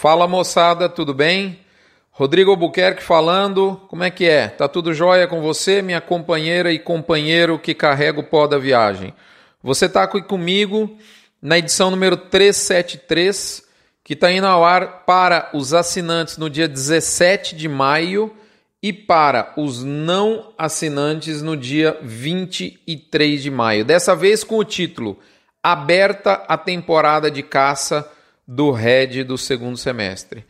Fala moçada, tudo bem? Rodrigo Albuquerque falando, como é que é? Tá tudo jóia com você, minha companheira e companheiro que carrega o pó da viagem? Você está aqui comigo na edição número 373, que está indo ao ar para os assinantes no dia 17 de maio e para os não assinantes no dia 23 de maio. Dessa vez com o título Aberta a temporada de caça do Red do segundo semestre.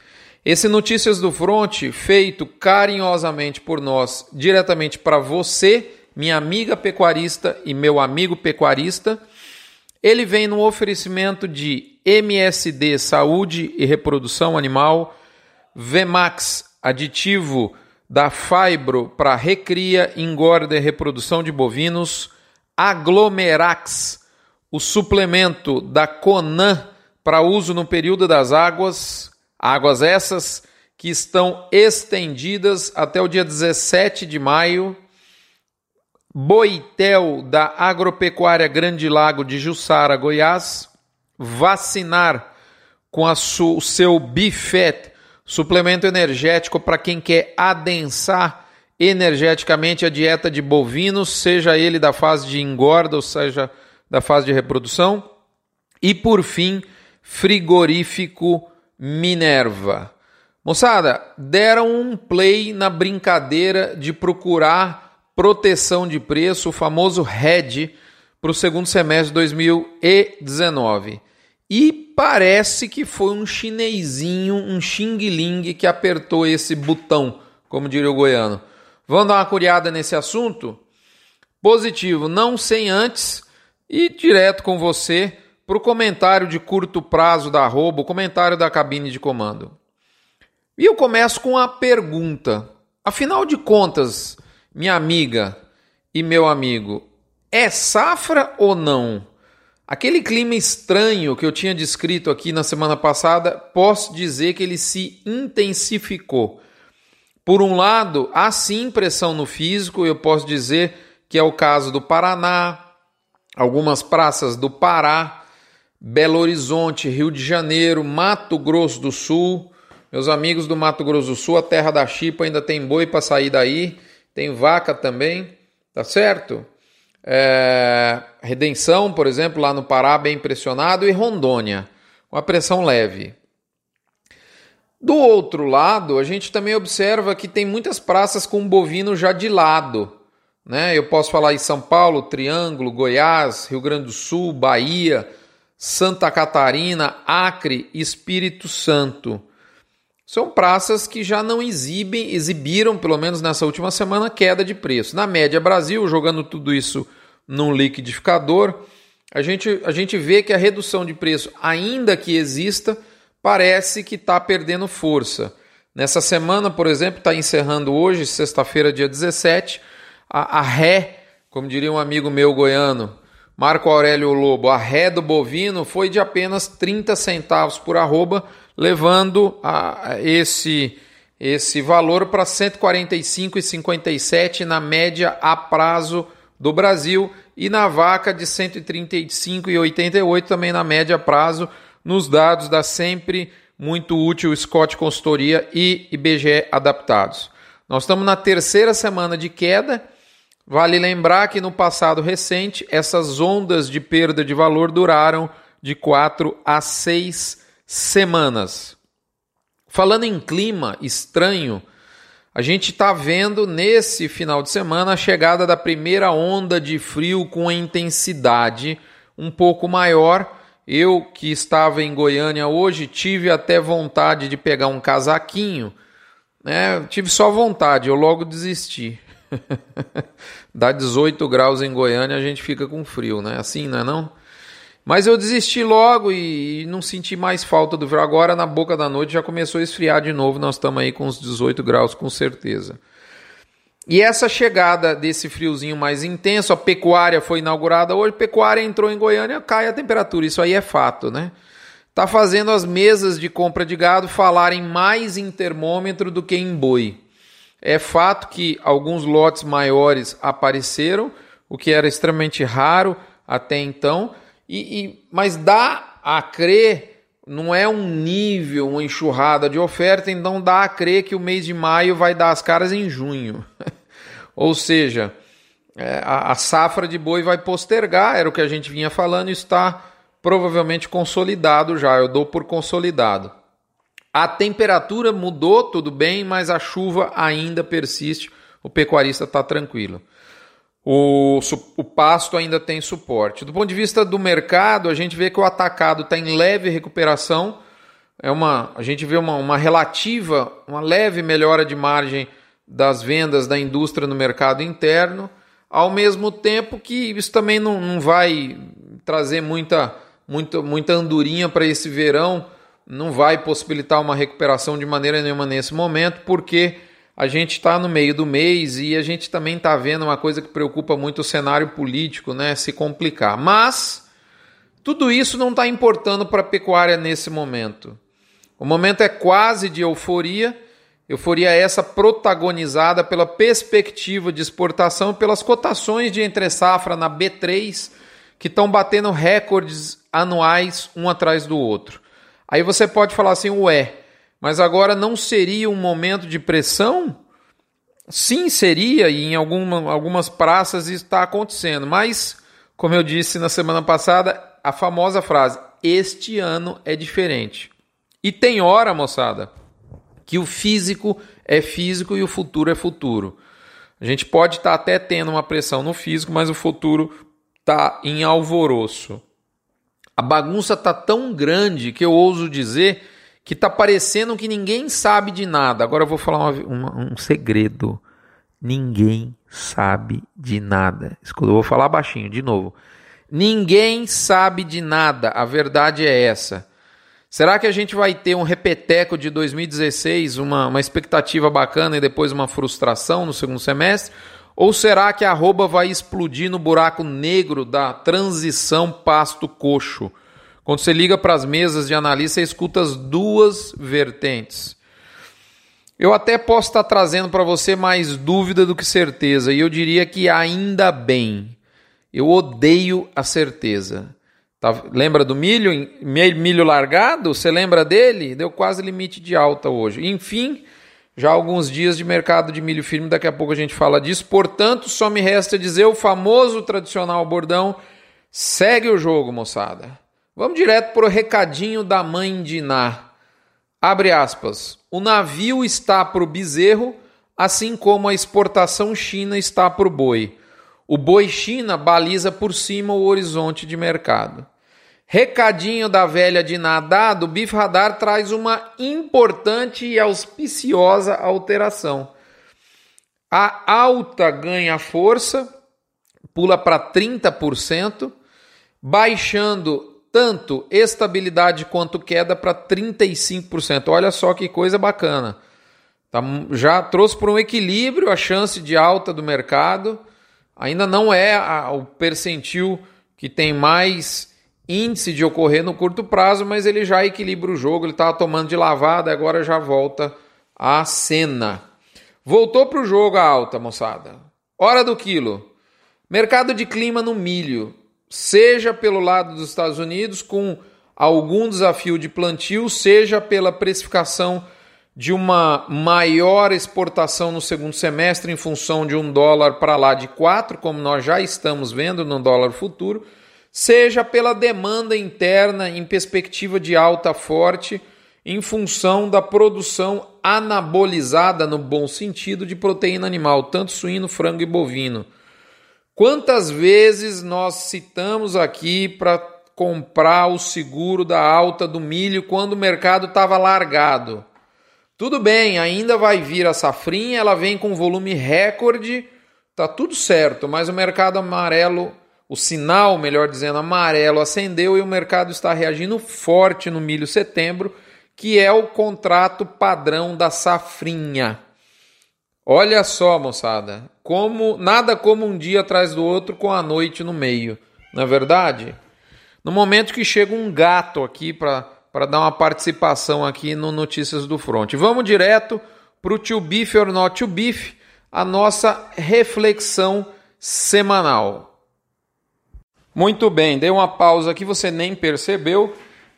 Esse Notícias do Front, feito carinhosamente por nós, diretamente para você, minha amiga pecuarista e meu amigo pecuarista, ele vem no oferecimento de MSD Saúde e Reprodução Animal, Vemax aditivo da Fibro para recria, engorda e reprodução de bovinos, Aglomerax, o suplemento da Conan para uso no período das águas, águas essas que estão estendidas até o dia 17 de maio. Boitel da Agropecuária Grande Lago de Jussara, Goiás, vacinar com a su, o seu Bifet, suplemento energético para quem quer adensar energeticamente a dieta de bovinos, seja ele da fase de engorda ou seja da fase de reprodução. E por fim, frigorífico Minerva. Moçada, deram um play na brincadeira de procurar proteção de preço, o famoso hedge, para o segundo semestre de 2019. E parece que foi um chinesinho, um xing-ling que apertou esse botão, como diria o goiano. Vamos dar uma curiada nesse assunto? Positivo, não sem antes e direto com você para o comentário de curto prazo da arroba, o comentário da cabine de comando. E eu começo com a pergunta: afinal de contas, minha amiga e meu amigo, é safra ou não? Aquele clima estranho que eu tinha descrito aqui na semana passada, posso dizer que ele se intensificou. Por um lado, há sim pressão no físico, eu posso dizer que é o caso do Paraná, algumas praças do Pará, Belo Horizonte, Rio de Janeiro, Mato Grosso do Sul. Meus amigos do Mato Grosso do Sul, a terra da chipa ainda tem boi para sair daí, tem vaca também, tá certo? É... Redenção, por exemplo, lá no Pará, bem impressionado, e Rondônia, com a pressão leve. Do outro lado, a gente também observa que tem muitas praças com bovino já de lado. Né? Eu posso falar em São Paulo, Triângulo, Goiás, Rio Grande do Sul, Bahia, Santa Catarina, Acre, Espírito Santo. São praças que já não exibem, exibiram, pelo menos nessa última semana, queda de preço. Na média Brasil, jogando tudo isso num liquidificador, a gente, a gente vê que a redução de preço, ainda que exista, parece que está perdendo força. Nessa semana, por exemplo, está encerrando hoje, sexta-feira, dia 17, a, a ré, como diria um amigo meu goiano, Marco Aurélio Lobo, a ré do bovino foi de apenas 30 centavos por arroba, levando a, esse esse valor para 145,57 na média a prazo do Brasil e na vaca de 135,88 também na média a prazo nos dados da sempre muito útil Scott Consultoria e IBGE adaptados. Nós estamos na terceira semana de queda Vale lembrar que no passado recente, essas ondas de perda de valor duraram de 4 a 6 semanas. Falando em clima estranho, a gente está vendo nesse final de semana a chegada da primeira onda de frio com intensidade um pouco maior. Eu que estava em Goiânia hoje tive até vontade de pegar um casaquinho, né? Tive só vontade, eu logo desisti. Dá 18 graus em Goiânia, a gente fica com frio, né? Assim, não é não? Mas eu desisti logo e não senti mais falta do frio. Agora, na boca da noite, já começou a esfriar de novo. Nós estamos aí com uns 18 graus, com certeza. E essa chegada desse friozinho mais intenso, a pecuária foi inaugurada hoje, pecuária entrou em Goiânia, cai a temperatura. Isso aí é fato, né? Tá fazendo as mesas de compra de gado falarem mais em termômetro do que em boi. É fato que alguns lotes maiores apareceram, o que era extremamente raro até então, e, e mas dá a crer não é um nível, uma enxurrada de oferta, então dá a crer que o mês de maio vai dar as caras em junho. Ou seja, é, a, a, safra de boi vai postergar, era o que a gente vinha falando, está provavelmente consolidado já, eu dou por consolidado. A temperatura mudou, tudo bem, mas a chuva ainda persiste, o pecuarista está tranquilo. O, o pasto ainda tem suporte. Do ponto de vista do mercado, a gente vê que o atacado está em leve recuperação. É uma, a gente vê uma, uma relativa, uma leve melhora de margem das vendas da indústria no mercado interno, ao mesmo tempo que isso também não, não vai trazer muita, muita, muita andorinha para esse verão, não vai possibilitar uma recuperação de maneira nenhuma nesse momento, porque a gente está no meio do mês e a gente também está vendo uma coisa que preocupa muito o cenário político, né? Se complicar. Mas tudo isso não está importando para a pecuária nesse momento. O momento é quase de euforia, euforia essa protagonizada pela perspectiva de exportação, pelas cotações de entre safra na B3 que estão batendo recordes anuais um atrás do outro. Aí você pode falar assim, ué, mas agora não seria um momento de pressão? Sim, seria, e em alguma, algumas praças isso está acontecendo. Mas, como eu disse na semana passada, a famosa frase: este ano é diferente. E tem hora, moçada, que o físico é físico e o futuro é futuro. A gente pode estar tá até tendo uma pressão no físico, mas o futuro está em alvoroço. A bagunça está tão grande que eu ouso dizer que tá parecendo que ninguém sabe de nada. Agora eu vou falar uma, uma, um segredo. Ninguém sabe de nada. Eu vou falar baixinho de novo. Ninguém sabe de nada. A verdade é essa. Será que a gente vai ter um repeteco de 2016, uma, uma expectativa bacana e depois uma frustração no segundo semestre? Ou será que a arroba vai explodir no buraco negro da transição pasto coxo? Quando você liga para as mesas de analista, você escuta as duas vertentes. Eu até posso estar trazendo para você mais dúvida do que certeza, e eu diria que ainda bem. Eu odeio a certeza. Tá, lembra do milho? Milho largado? Você lembra dele? Deu quase limite de alta hoje. Enfim, já alguns dias de mercado de milho firme, daqui a pouco a gente fala disso. Portanto, só me resta dizer o famoso tradicional bordão: segue o jogo, moçada. Vamos direto para o recadinho da mãe de Ná. Abre aspas. O navio está para o bezerro, assim como a exportação China está para o boi. O boi China baliza por cima o horizonte de mercado. Recadinho da velha de nadar, do Bif Radar traz uma importante e auspiciosa alteração. A alta ganha força, pula para 30%, baixando tanto estabilidade quanto queda para 35%. Olha só que coisa bacana. Tá, já trouxe para um equilíbrio a chance de alta do mercado. Ainda não é o percentil que tem mais índice de ocorrer no curto prazo, mas ele já equilibra o jogo. Ele estava tomando de lavada, agora já volta à cena. Voltou para o jogo a alta, moçada. Hora do quilo. Mercado de clima no milho seja pelo lado dos Estados Unidos, com algum desafio de plantio, seja pela precificação de uma maior exportação no segundo semestre em função de um dólar para lá de 4, como nós já estamos vendo no dólar futuro, seja pela demanda interna em perspectiva de alta forte em função da produção anabolizada no bom sentido de proteína animal, tanto suíno, frango e bovino. Quantas vezes nós citamos aqui para comprar o seguro da alta do milho quando o mercado estava largado? Tudo bem, ainda vai vir a safrinha, ela vem com volume recorde, tá tudo certo, mas o mercado amarelo, o sinal, melhor dizendo, amarelo acendeu e o mercado está reagindo forte no milho setembro, que é o contrato padrão da safrinha. Olha só, moçada, como nada como um dia atrás do outro com a noite no meio, não é verdade? No momento que chega um gato aqui para dar uma participação aqui no Notícias do Front. Vamos direto para o To Beef or Not To Beef, a nossa reflexão semanal. Muito bem, dei uma pausa aqui, você nem percebeu.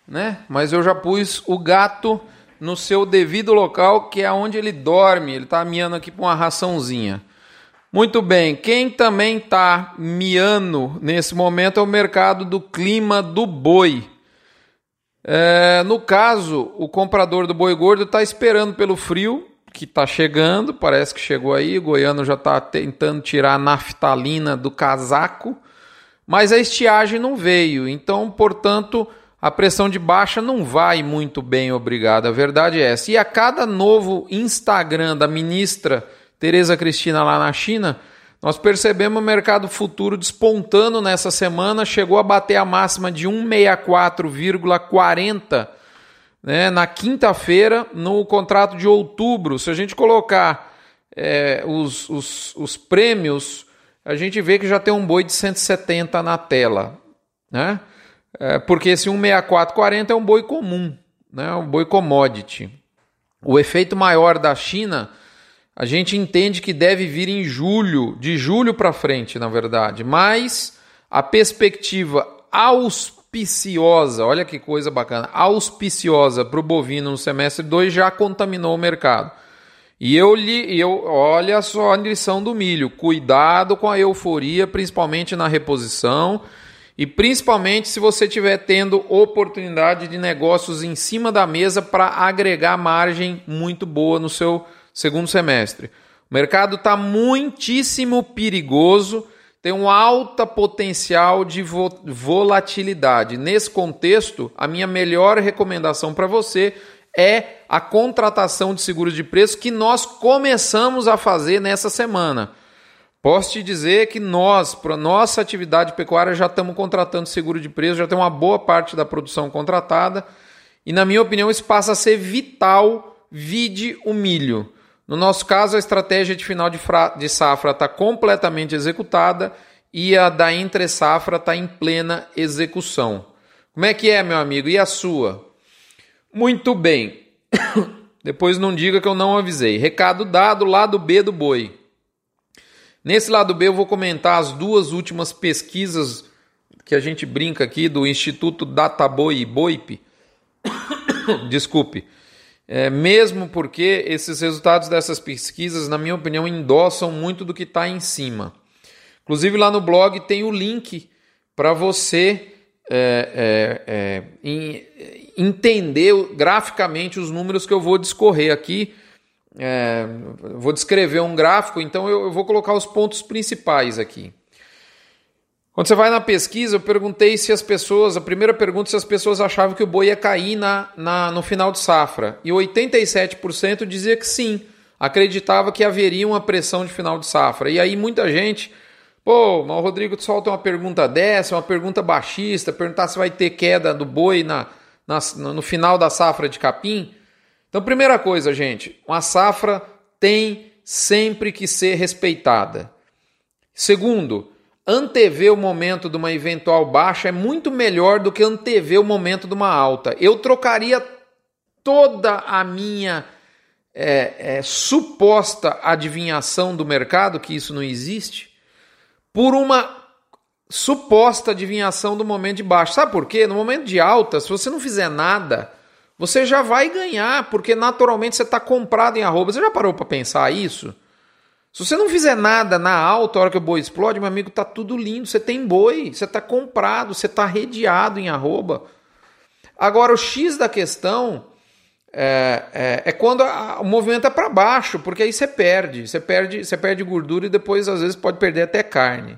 né? Mas eu já pus o gato no seu devido local, que é onde ele dorme. Ele está miando aqui com uma raçãozinha. Muito bem, quem também está miando nesse momento é o mercado do clima do boi. É, no caso, o comprador do boi gordo está esperando pelo frio, que está chegando, parece que chegou aí. O goiano já está tentando tirar a naftalina do casaco, mas a estiagem não veio. Então, portanto, a pressão de baixa não vai muito bem, obrigado. A verdade é essa. E a cada novo Instagram da ministra Tereza Cristina lá na China, nós percebemos o mercado futuro despontando nessa semana, chegou a bater a máxima de 164,40 né, na quinta-feira, no contrato de outubro. Se a gente colocar é, os, os, os prêmios, a gente vê que já tem um boi de 170 na tela. Né? É, porque esse 164,40 é um boi comum, né, um boi commodity. O efeito maior da China a gente entende que deve vir em julho, de julho para frente, na verdade, mas a perspectiva auspiciosa, olha que coisa bacana, auspiciosa para o bovino no semestre 2 já contaminou o mercado. E eu li, eu, olha só a lição do milho, cuidado com a euforia, principalmente na reposição e principalmente se você estiver tendo oportunidade de negócios em cima da mesa para agregar margem muito boa no seu segundo semestre. O mercado está muitíssimo perigoso, tem um alta potencial de volatilidade. Nesse contexto, a minha melhor recomendação para você é a contratação de seguros de preço que nós começamos a fazer nessa semana. Posso te dizer que nós, para nossa atividade pecuária, já estamos contratando seguro de preço, já tem uma boa parte da produção contratada. E, na minha opinião, isso passa a ser vital, vide o milho. No nosso caso, a estratégia de final de, de safra está completamente executada e a da entre safra está em plena execução. Como é que é, meu amigo? E a sua? Muito bem. Depois não diga que eu não avisei. Recado dado, lado B do boi. Nesse lado B eu vou comentar as duas últimas pesquisas que a gente brinca aqui do Instituto Databoi e Boip. Desculpe é, mesmo porque esses resultados dessas pesquisas, na minha opinião, endossam muito do que está em cima. Inclusive lá no blog tem o link para você é, é, é entender graficamente os números que eu vou discorrer aqui. É, vou descrever um gráfico, então eu, eu vou colocar os pontos principais aqui. Quando você vai na pesquisa, eu perguntei se as pessoas, a primeira pergunta, se as pessoas achavam que o boi ia cair na, na, no final de safra. E 87% dizia que sim, acreditava que haveria uma pressão de final de safra. E aí muita gente, pô, mas o Rodrigo solta uma pergunta dessa, uma pergunta baixista, perguntar se vai ter queda do boi na, no final da safra de capim. Então, primeira coisa, gente, uma safra tem sempre que ser respeitada. Segundo, antever o momento de uma eventual baixa é muito melhor do que antever o momento de uma alta. Eu trocaria toda a minha é, é, suposta adivinhação do mercado, que isso não existe, por uma suposta adivinhação do momento de baixa. Sabe por quê? No momento de alta, se você não fizer nada, você já vai ganhar, porque naturalmente você está comprado em arroba. Você já parou para pensar isso? Se você não fizer nada na alta, a hora que o boi explode, meu amigo, tá tudo lindo. Você tem boi, você tá comprado, você tá redeado em arroba. Agora, o X da questão é, é, é quando a, o movimento é para baixo, porque aí você perde. Você perde, você perde gordura e depois, às vezes, pode perder até carne.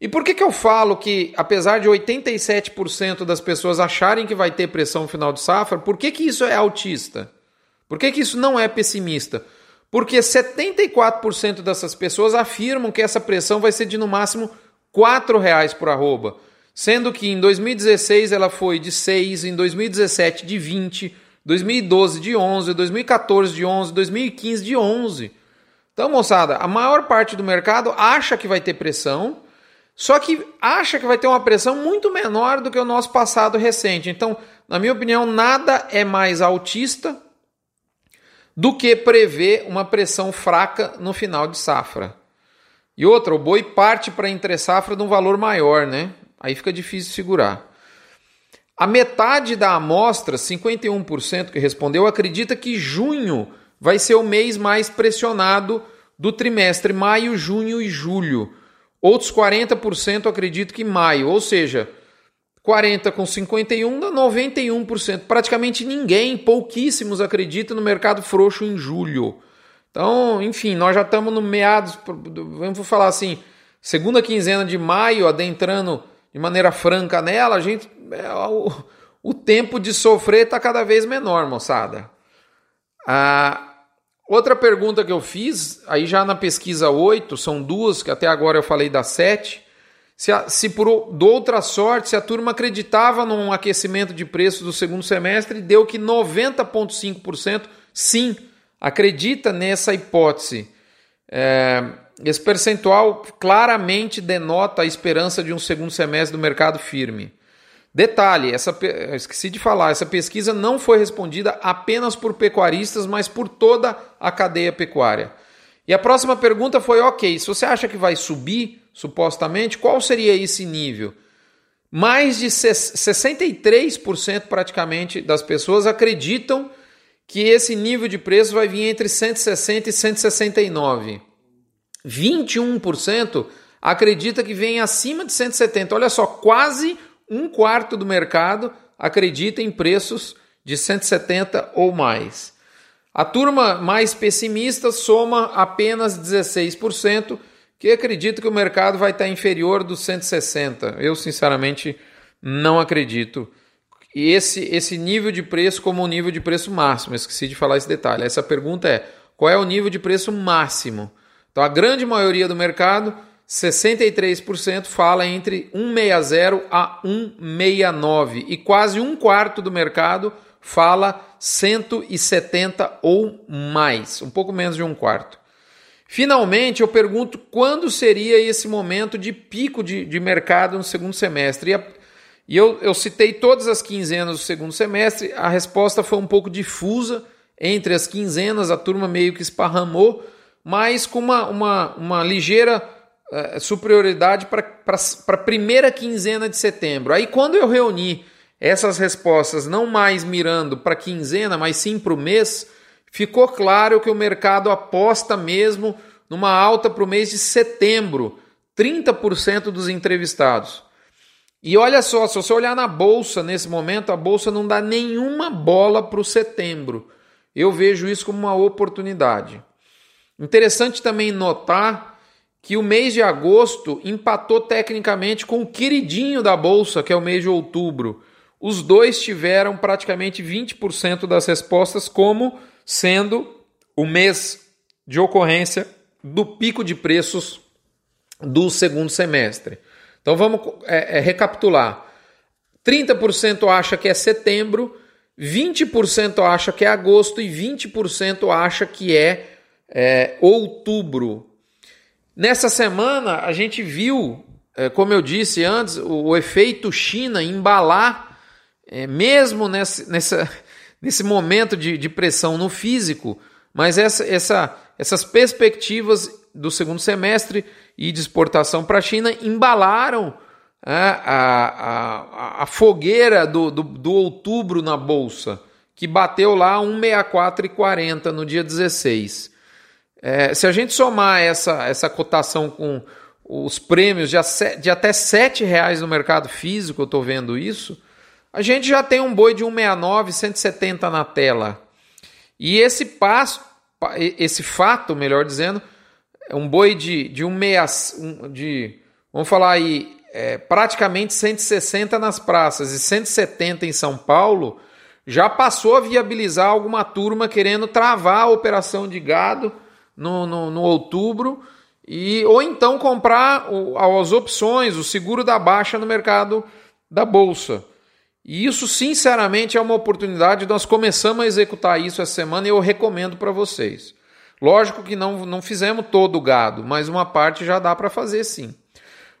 E por que, que eu falo que, apesar de 87% das pessoas acharem que vai ter pressão no final de safra, por que, que isso é autista? Por que, que isso não é pessimista? Porque 74% dessas pessoas afirmam que essa pressão vai ser de no máximo R$ reais por arroba, sendo que em 2016 ela foi de 6, em 2017 de 20, 2012 de 11, 2014 de 11, 2015 de 11. Então, moçada, a maior parte do mercado acha que vai ter pressão, só que acha que vai ter uma pressão muito menor do que o nosso passado recente. Então, na minha opinião, nada é mais autista do que prever uma pressão fraca no final de safra. E outra, o boi parte para entre safra de um valor maior, né? Aí fica difícil segurar. A metade da amostra, 51% que respondeu, acredita que junho vai ser o mês mais pressionado do trimestre, maio, junho e julho. Outros 40% acreditam que maio, ou seja, 40 com 51 dá 91%. Praticamente ninguém, pouquíssimos acreditam no mercado frouxo em julho. Então, enfim, nós já estamos no meados, vamos falar assim, segunda quinzena de maio, adentrando de maneira franca nela, a gente é, o, o tempo de sofrer está cada vez menor, moçada. Ah, outra pergunta que eu fiz, aí já na pesquisa 8, são duas, que até agora eu falei das 7. Se, a, se por do outra sorte, se a turma acreditava num aquecimento de preços do segundo semestre, deu que 90,5% sim acredita nessa hipótese. É, esse percentual claramente denota a esperança de um segundo semestre do mercado firme. Detalhe, essa, esqueci de falar, essa pesquisa não foi respondida apenas por pecuaristas, mas por toda a cadeia pecuária. E a próxima pergunta foi: ok, se você acha que vai subir, supostamente, qual seria esse nível? Mais de 63% praticamente das pessoas acreditam que esse nível de preço vai vir entre 160 e 169. 21% acredita que vem acima de 170. Olha só, quase um quarto do mercado acredita em preços de 170 ou mais. A turma mais pessimista soma apenas 16%, que acredita que o mercado vai estar inferior dos 160. Eu, sinceramente, não acredito e esse, esse nível de preço como o nível de preço máximo. Esqueci de falar esse detalhe. Essa pergunta é: qual é o nível de preço máximo? Então, a grande maioria do mercado, 63%, fala entre 160 a 169. E quase um quarto do mercado fala 170 ou mais. Um pouco menos de um quarto. Finalmente, eu pergunto quando seria esse momento de pico de, de mercado no segundo semestre. E a, e eu, eu citei todas as quinzenas do segundo semestre, a resposta foi um pouco difusa entre as quinzenas, a turma meio que esparramou, mas com uma, uma, uma ligeira uh, superioridade para a primeira quinzena de setembro. Aí quando eu reuni essas respostas, não mais mirando para quinzena, mas sim para o mês, ficou claro que o mercado aposta mesmo numa alta para o mês de setembro, 30% dos entrevistados. E olha só, se você olhar na bolsa nesse momento, a bolsa não dá nenhuma bola para o setembro. Eu vejo isso como uma oportunidade. Interessante também notar que o mês de agosto empatou tecnicamente com o queridinho da bolsa, que é o mês de outubro. Os dois tiveram praticamente 20% das respostas como sendo o mês de ocorrência do pico de preços do segundo semestre. Então vamos é, é, recapitular: 30% acha que é setembro, 20% acha que é agosto e 20% acha que é, é outubro. Nessa semana a gente viu, é, como eu disse antes, o, efeito China embalar, é, mesmo nesse, nessa, nesse momento de, de pressão no físico, mas essa, essa, essas perspectivas do segundo semestre e de exportação para a China embalaram é, a, a, a, fogueira do, do, do, outubro na Bolsa, que bateu lá 1,6440 no dia 16. É, se a gente somar essa, essa cotação com os prêmios de, de até R$ reais no mercado físico, eu estou vendo isso, a gente já tem um boi de 169, 170 na tela. E esse passo, esse fato, melhor dizendo, é um boi de, de um meia, um, de, vamos falar aí, é, praticamente 160 nas praças e 170 em São Paulo, já passou a viabilizar alguma turma querendo travar a operação de gado no, no, no outubro e ou então comprar o, as opções, o seguro da baixa no mercado da bolsa. E isso, sinceramente, é uma oportunidade. Nós começamos a executar isso essa semana e eu recomendo para vocês. Lógico que não, não fizemos todo o gado, mas uma parte já dá para fazer sim.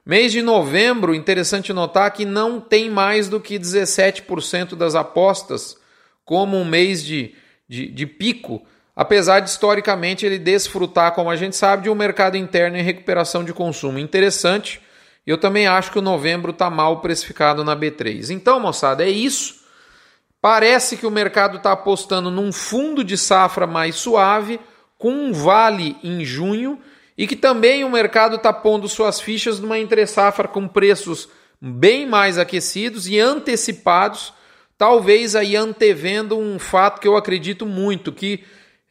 Mês de novembro, interessante notar que não tem mais do que 17% das apostas como um mês de, de, de, pico, apesar de historicamente ele desfrutar, como a gente sabe, de um mercado interno em recuperação de consumo. Interessante, Eu também acho que o novembro está mal precificado na B3. Então, moçada, é isso. Parece que o mercado está apostando num fundo de safra mais suave, com um vale em junho, e que também o mercado está pondo suas fichas numa entre safra com preços bem mais aquecidos e antecipados, talvez aí antevendo um fato que eu acredito muito, que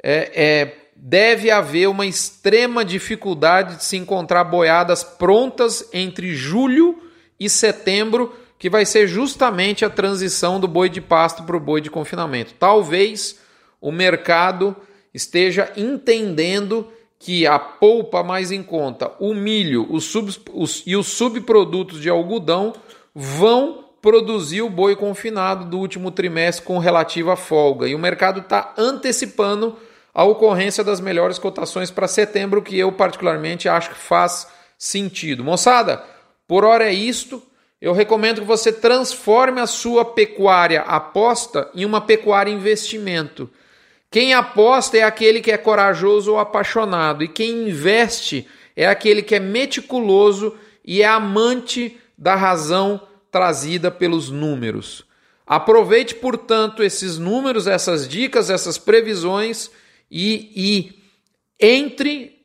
é, é deve haver uma extrema dificuldade de se encontrar boiadas prontas entre julho e setembro, que vai ser justamente a transição do boi de pasto para o boi de confinamento. Talvez o mercado esteja entendendo que a polpa mais em conta, o milho sub, os, e os subprodutos de algodão vão produzir o boi confinado do último trimestre com relativa folga. E o mercado está antecipando a ocorrência das melhores cotações para setembro, que eu particularmente acho que faz sentido. Moçada, por hora é isto. Eu recomendo que você transforme a sua pecuária aposta em uma pecuária investimento. Quem aposta é aquele que é corajoso ou apaixonado, e quem investe é aquele que é meticuloso e é amante da razão trazida pelos números. Aproveite, portanto, esses números, essas dicas, essas previsões e, e entre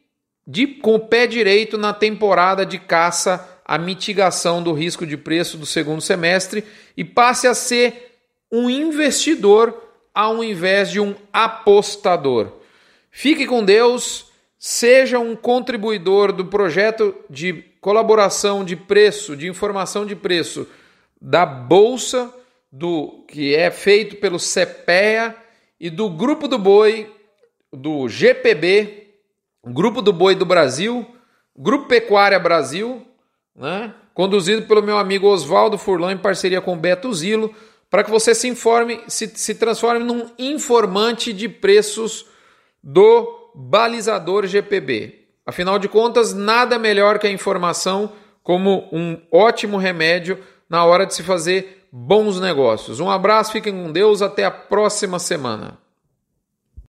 de, com o pé direito na temporada de caça à mitigação do risco de preço do segundo semestre e passe a ser um investidor ao invés de um apostador. Fique com Deus, seja um contribuidor do projeto de colaboração de preço, de informação de preço da bolsa do que é feito pelo CPEA e do Grupo do Boi do GPB, Grupo do Boi do Brasil, Grupo Pecuária Brasil, né? conduzido pelo meu amigo Oswaldo Furlan em parceria com Beto Zilo, para que você se informe, se, se transforme num informante de preços do balizador GPB. Afinal de contas, nada melhor que a informação como um ótimo remédio na hora de se fazer bons negócios. Um abraço, fiquem com Deus, até a próxima semana.